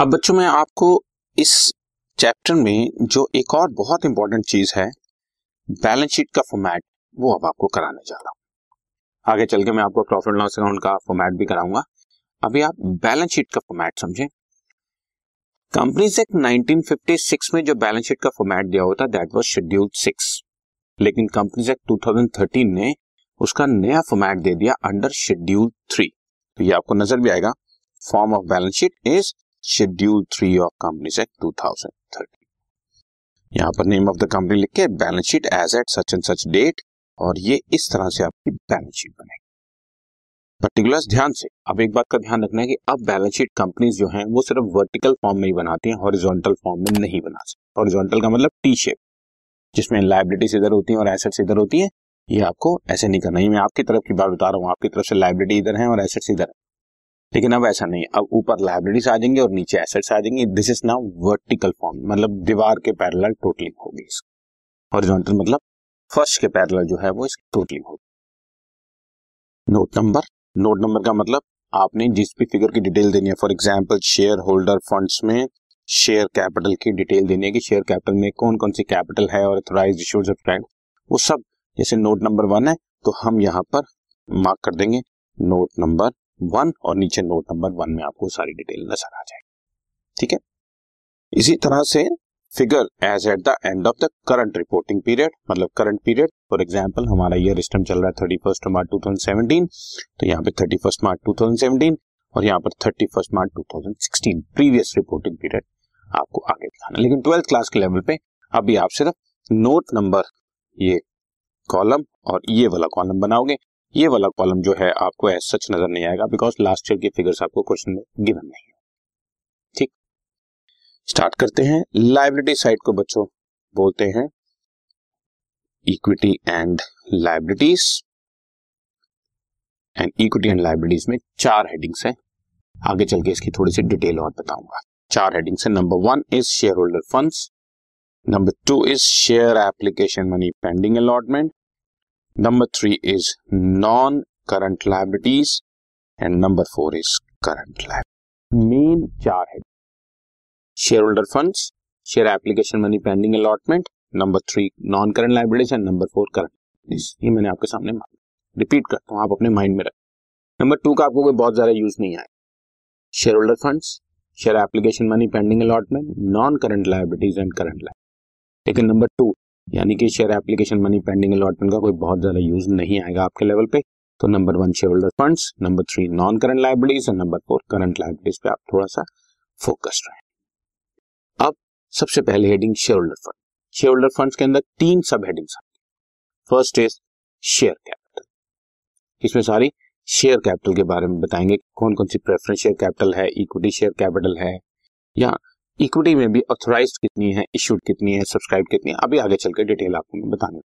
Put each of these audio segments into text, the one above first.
अब बच्चों, मैं आपको इस चैप्टर में जो एक और बहुत इंपॉर्टेंट चीज़ है बैलेंस शीट का फॉर्मेट वो अब आपको कराने जा रहा हूँ। आगे चल के मैं आपको प्रॉफिट लॉस अकाउंट का फॉर्मेट भी कराऊँगा। अभी आप बैलेंस शीट का फॉर्मेट समझें। कंपनीज़ एक्ट 1956 में जो बैलेंस शीट का फॉर्मेट दिया होता दैट वाज शेड्यूल सिक्स लेकिन कंपनीज़ एक्ट 2013 ने उसका नया फॉर्मेट दे दिया अंडर शेड्यूल थ्री तो ये आपको नज़र भी आएगा। Form of balance sheet is schedule three of companies act two thousand thirty यहाँ पर नेम ऑफ़ द कंपनी लिख के balance sheet as at such and such date और ये इस तरह से आपकी बैलेंस शीट बनेगी। पर्टिकुलर ध्यान से, अब एक बात का ध्यान रखना है कि अब बैलेंस शीट कंपनीज़ जो हैं वो सिर्फ़ वर्टिकल फॉर्म में ही बनाती हैं हॉरिजॉन्टल फॉर्म में नहीं बना सकती। हॉरिजॉन्टल का मतलब टी शेप जिसमें लाइबिलिटीज इधर होती हैं और एसेट्स इधर होती हैं, ये आपको ऐसे नहीं करना है। मैं आपकी तरफ़ की बात बता रहा हूँ, आपकी तरफ़ से लाइबिलिटी इधर है और एसेट्स इधर है। लेकिन अब ऐसा नहीं, अब ऊपर लाइब्रेरीज आ जाएँगे और नीचे एसेट्स आ जाएँगे। This is now vertical form मतलब दीवार के पैरेलल टोटलिंग होगी इसकी। हॉरिजॉन्टल मतलब फर्श के पैरेलल जो है वो इसकी टोटलिंग होगी। नोट नंबर नोट नंबर का मतलब आपने जिस भी फिगर की डिटेल देनी है for example share holder funds में शेयर कैपिटल की डिटेल देनी है कि शेयर कैपिटल में कौन कौन सी कैपिटल है और अथोराइज वो सब, जैसे नोट नंबर वन है तो हम यहाँ पर मार्क कर देंगे। नोट नंबर वन और नीचे नोट नंबर वन में आपको सारी डिटेल नज़र आ जाएगी। ठीक है? इसी तरह से figure as at the end of the current reporting period मतलब करंट पीरियड फॉर एग्जांपल हमारा ईयर सिस्टम चल रहा है thirty first March two thousand seventeen तो यहाँ पे thirty first March two thousand seventeen और यहाँ पर thirty first March two thousand sixteen previous reporting period आपको आगे दिखाना लेकिन ट्वेल्थ क्लास के लेवल पे अभी आप सिर्फ़ नोट नंबर ये कॉलम और ये वाला कॉलम बनाओगे। ये वाला कॉलम जो है आपको एज सच नज़र नहीं आएगा बिकॉज़ लास्ट ईयर के फिगर्स आपको क्वेश्चन में गिवन नहीं है। ठीक? स्टार्ट करते हैं। लाइबिलिटी साइड को बच्चों, बोलते हैं। Equity and liabilities and equity and liabilities में चार हेडिंग्स हैं। आगे चल के इसकी थोड़ी सी डिटेल और बताऊँगा। चार हेडिंग्स है। Number one is share holder funds number two is share application money pending allotment number three is non current liabilities and number four is current liability main चार है share holder funds share application money pending allotment number three non current liabilities and number four current ये मैंने आपके सामने repeat करता हूँ, आप अपने माइंड में रखें नंबर टू का आपको कोई बहुत ज़्यादा यूज़ नहीं आए share holder fund share application money pending allotment non current liabilities and current liability लेकिन नंबर टू यानी कि share application money pending allotment का कोई बहुत ज़्यादा यूज़ नहीं आएगा आपके लेवल पे तो number one share holder funds number three non current liabilities और नंबर फोर करंट लाइबिलिटीज पे आप थोड़ा सा फोकस रहे। अब सबसे पहले heading share holder fund share holder fund के अंदर तीन sub headings first is share capital इसमें सारी शेयर कैपिटल के बारे में बताएँगे कौन कौन सी प्रेफरेंस शेयर कैपिटल है इक्विटी शेयर कैपिटल है, या इक्विटी में भी ऑथोराइज कितनी है इश्यूड कितनी है सब्सक्राइब कितनी है, अभी आगे चलकर डिटेल आपको मैं बताने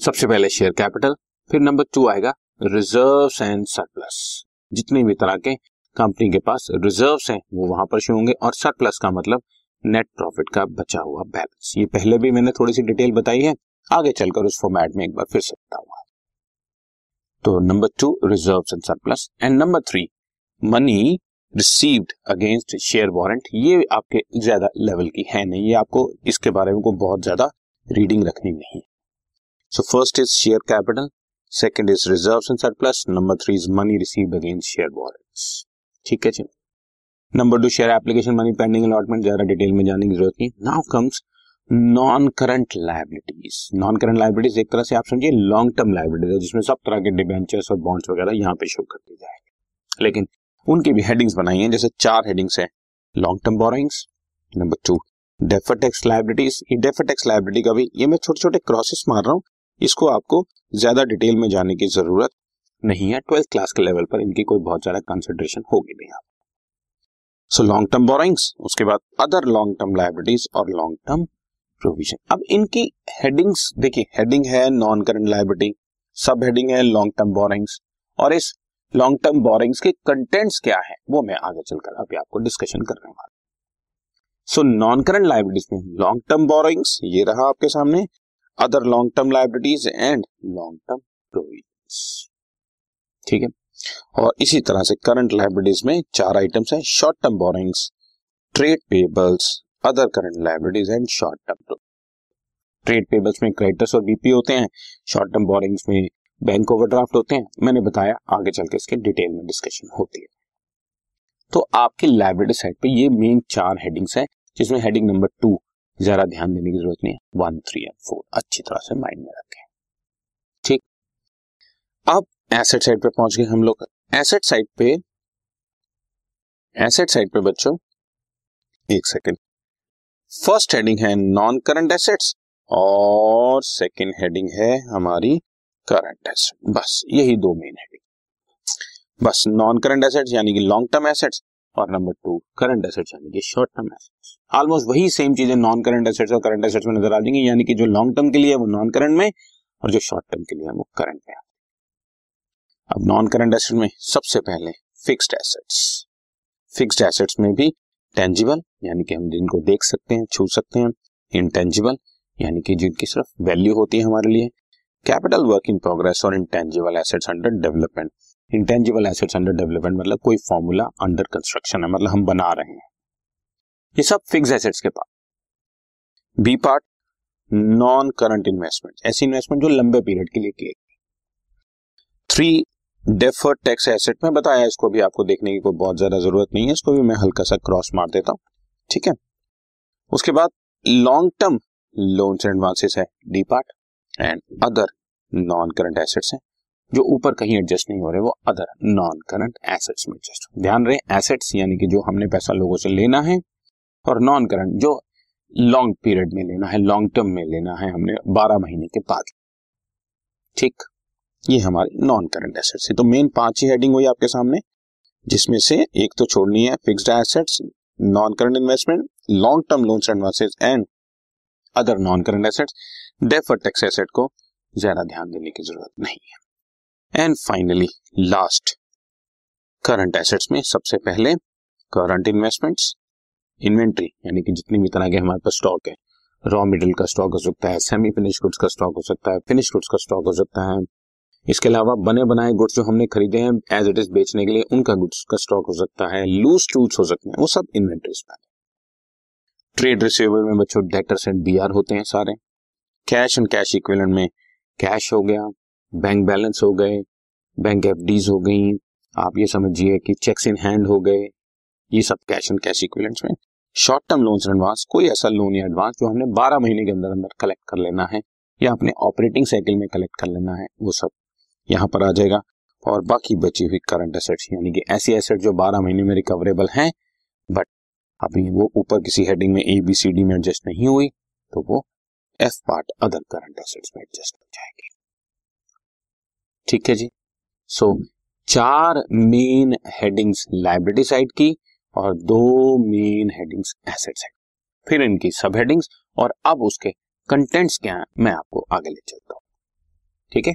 सबसे पहले शेयर कैपिटल फिर नंबर टू आएगा रिज़र्व एंड सरप्लस जितने भी तरह के कंपनी के पास रिज़र्व हैं, वो वहाँ पर शो होंगे और सरप्लस का मतलब नेट प्रॉफिट का बचा हुआ बैलेंस ये पहले भी मैंने थोड़ी सी डिटेल बताई है, आगे चलकर उस फॉर्मेट में एक बार फिर से बताऊँगा। तो number two reserve and surplus and number three money received against share warrant ये आपके ज़्यादा लेवल की है नहीं, ये आपको इसके बारे में को बहुत ज़्यादा रीडिंग रखनी नहीं। So first is share capital second is reserve and surplus number three is money received against share warrants ठीक है जी? Number two share application money pending allotment ज़्यादा डिटेल में जाने की ज़रूरत नहीं। Now comes non current liabilities non current liabilities एक तरह से आप समझिए लॉन्ग टर्म लाइबिलिटीज है, जिसमें सब तरह के डिबेंचर्स और बॉन्ड्स वगैरह यहाँ पे शो कर दी जाएगी। लेकिन उनकी भी हेडिंग्स बनाई हैं, जैसे चार हेडिंग्स हैं long term borrowings number two defer tax liabilities ये डेफर टैक्स लाइबिलिटी का भी, ये मैं छोटे छोटे क्रॉसेस मार रहा हूँ, इसको आपको ज़्यादा डिटेल में जाने की ज़रूरत नहीं है। ट्वेल्थ क्लास के लेवल पर इनकी कोई बहुत ज़्यादा कंसिडरेशन होगी नहीं आप। सो लॉन्ग टर्म बोरोइंग्स उसके बाद अदर लॉन्ग टर्म लाइबिलिटीज और लॉन्ग टर्म प्रोविज़न अब इनकी हेडिंग्स देखिए हेडिंग है नॉन करंट लाइबिलिटी सब हेडिंग है लॉन्ग टर्म बोरिंग्स और इस लॉन्ग टर्म बोरिंग्स के कंटेंट्स क्या है, वो मैं आगे चलकर अभी आपको डिस्कशन करने वाला सो नॉन करंट लाइबिलिटीज में लॉन्ग टर्म बोरिंग्स ये रहा आपके सामने other long term liabilities and long term provisions ठीक है? और इसी तरह से करंट लाइब्रेरीज में चार आइटम्स हैं short term borrowings trade payables other current liabilities and short term trade payables में क्रेडिटर्स और बीपी होते हैं शॉर्ट टर्म बोरिंग्स में बैंक ओवरड्राफ्ट होते हैं। मैंने बताया, आगे चल के इसके डिटेल में डिस्कशन होती है। तो आपकी लाइब्रेरी साइड पे ये मेन चार हेडिंग्स हैं, जिसमें हेडिंग नंबर टू ज़्यादा ध्यान देने की ज़रूरत नहीं है। वन थ्री एंड फोर अच्छी तरह से माइंड में रखें। ठीक? अब एसेट साइड पे पहुँच गए हम लोग। एसेट साइड पे एसेट साइड पे बच्चों, एक सेकेंड फ़र्स्ट हेडिंग है नॉन करंट एसेट्स और सेकेंड हेडिंग है हमारी करंट एसेट बस, यही दो मेन हेडिंग बस नॉन करंट एसेट्स यानी कि लॉन्ग टर्म एसेट्स और नंबर टू करंट एसेट्स यानी कि शॉर्ट टर्म एसेट्स ऑलमोस्ट वही सेम चीज़ें नॉन करंट एसेट्स और करंट एसेट्स में नज़र आ जाएँगी, यानी कि जो लॉन्ग टर्म के लिए है, वो नॉन करंट में, और जो शॉर्ट टर्म के लिए है, वो करंट में अब नॉन करंट एसेट में सबसे पहले फिक्स्ड एसेट्स फिक्स्ड एसेट्स में भी टेंजिबल यानी कि हम जिनको देख सकते हैं, छू सकते हैं इनटेंजिबल यानी कि जिनकी सिर्फ़ वैल्यू होती है हमारे लिए। कैपिटल वर्क इन प्रोग्रेस और intangible assets under development intangible assets under development मतलब कोई फॉर्मूला अंडर कंस्ट्रक्शन है मतलब हम बना रहे हैं। ये सब फिक्स एसेट्स के पास। B part non current investment ऐसी इन्वेस्टमेंट जो लंबे पीरियड के लिए की थ्री डेफर्ड टैक्स एसेट में बताया, इसको भी आपको देखने की कोई बहुत ज़्यादा ज़रूरत नहीं है, इसको भी मैं हल्का सा क्रॉस मार देता हूँ। ठीक है? उसके बाद long term loans and advances है D part and other non current assets हैं, जो ऊपर कहीं एडजस्ट नहीं हो रहे, वो अदर नॉन करंट एसेट्स में एडजस्ट ध्यान रहे एसेट्स यानी कि जो हमने पैसा लोगों से लेना है और नॉन करंट जो लॉन्ग पीरियड में लेना है लॉन्ग टर्म में लेना है हमने बारह महीने के बाद। ठीक? ये हमारी नॉन करंट एसेट्स है। तो मेन पाँच ही हेडिंग हुई आपके सामने, जिसमें से एक तो छोड़नी है fixed assets non current investment long term loans advances and other non current assets defer tax asset को ज़्यादा ध्यान देने की ज़रूरत नहीं है। And finally last current assets में सबसे पहले करंट इन्वेस्टमेंट्स इन्वेंट्री यानी कि जितनी भी तरह के हमारे पास स्टॉक है। रॉ मेटेरियल का स्टॉक हो सकता है सेमी फिनिश गुड्स का स्टॉक हो सकता है फिनिश गुड्स का स्टॉक हो सकता है। इसके अलावा बने बनाए गुड्स जो हमने खरीदे हैं एज इट इज़ बेचने के लिए उनका गुड्स का स्टॉक हो सकता है लूज टूल्स हो सकते हैं, वो सब इन्वेंट्रीज में ट्रेड रिसीवेबल में बच्चों डेटर्स एंड बी होते हैं सारे। कैश एंड कैश इक्विलेंट में कैश हो गया, बैंक बैलेंस हो गए, बैंक एफ़ हो गई, आप ये समझिए कि चेक्स इन हैंड हो गए, ये सब कैश एंड कैश इक्विलेंट्स में। शॉर्ट टर्म लोन एडवांस कोई ऐसा लोन या एडवांस जो हमने 12 महीने के अंदर अंदर कलेक्ट कर लेना है या अपने ऑपरेटिंग साइकिल में कलेक्ट कर लेना है, वो सब यहाँ पर आ जाएगा। और बाकी बची हुई करंट एसेट्स यानी कि ऐसी एसेट जो 12 महीने में रिकवरेबल हैं अभी वो ऊपर किसी हेडिंग में ए बी सी डी में एडजस्ट नहीं हुई तो वो F part other current assets में एडजस्ट हो जाएगी। ठीक है जी? सो so, चार मेन हेडिंग्स लाइब्रेरी साइड की और दो मेन हेडिंग्स एसेट साइड फिर इनकी सब हेडिंग्स और अब उसके कंटेंट्स क्या है मैं आपको आगे ले चलता हूँ। ठीक है?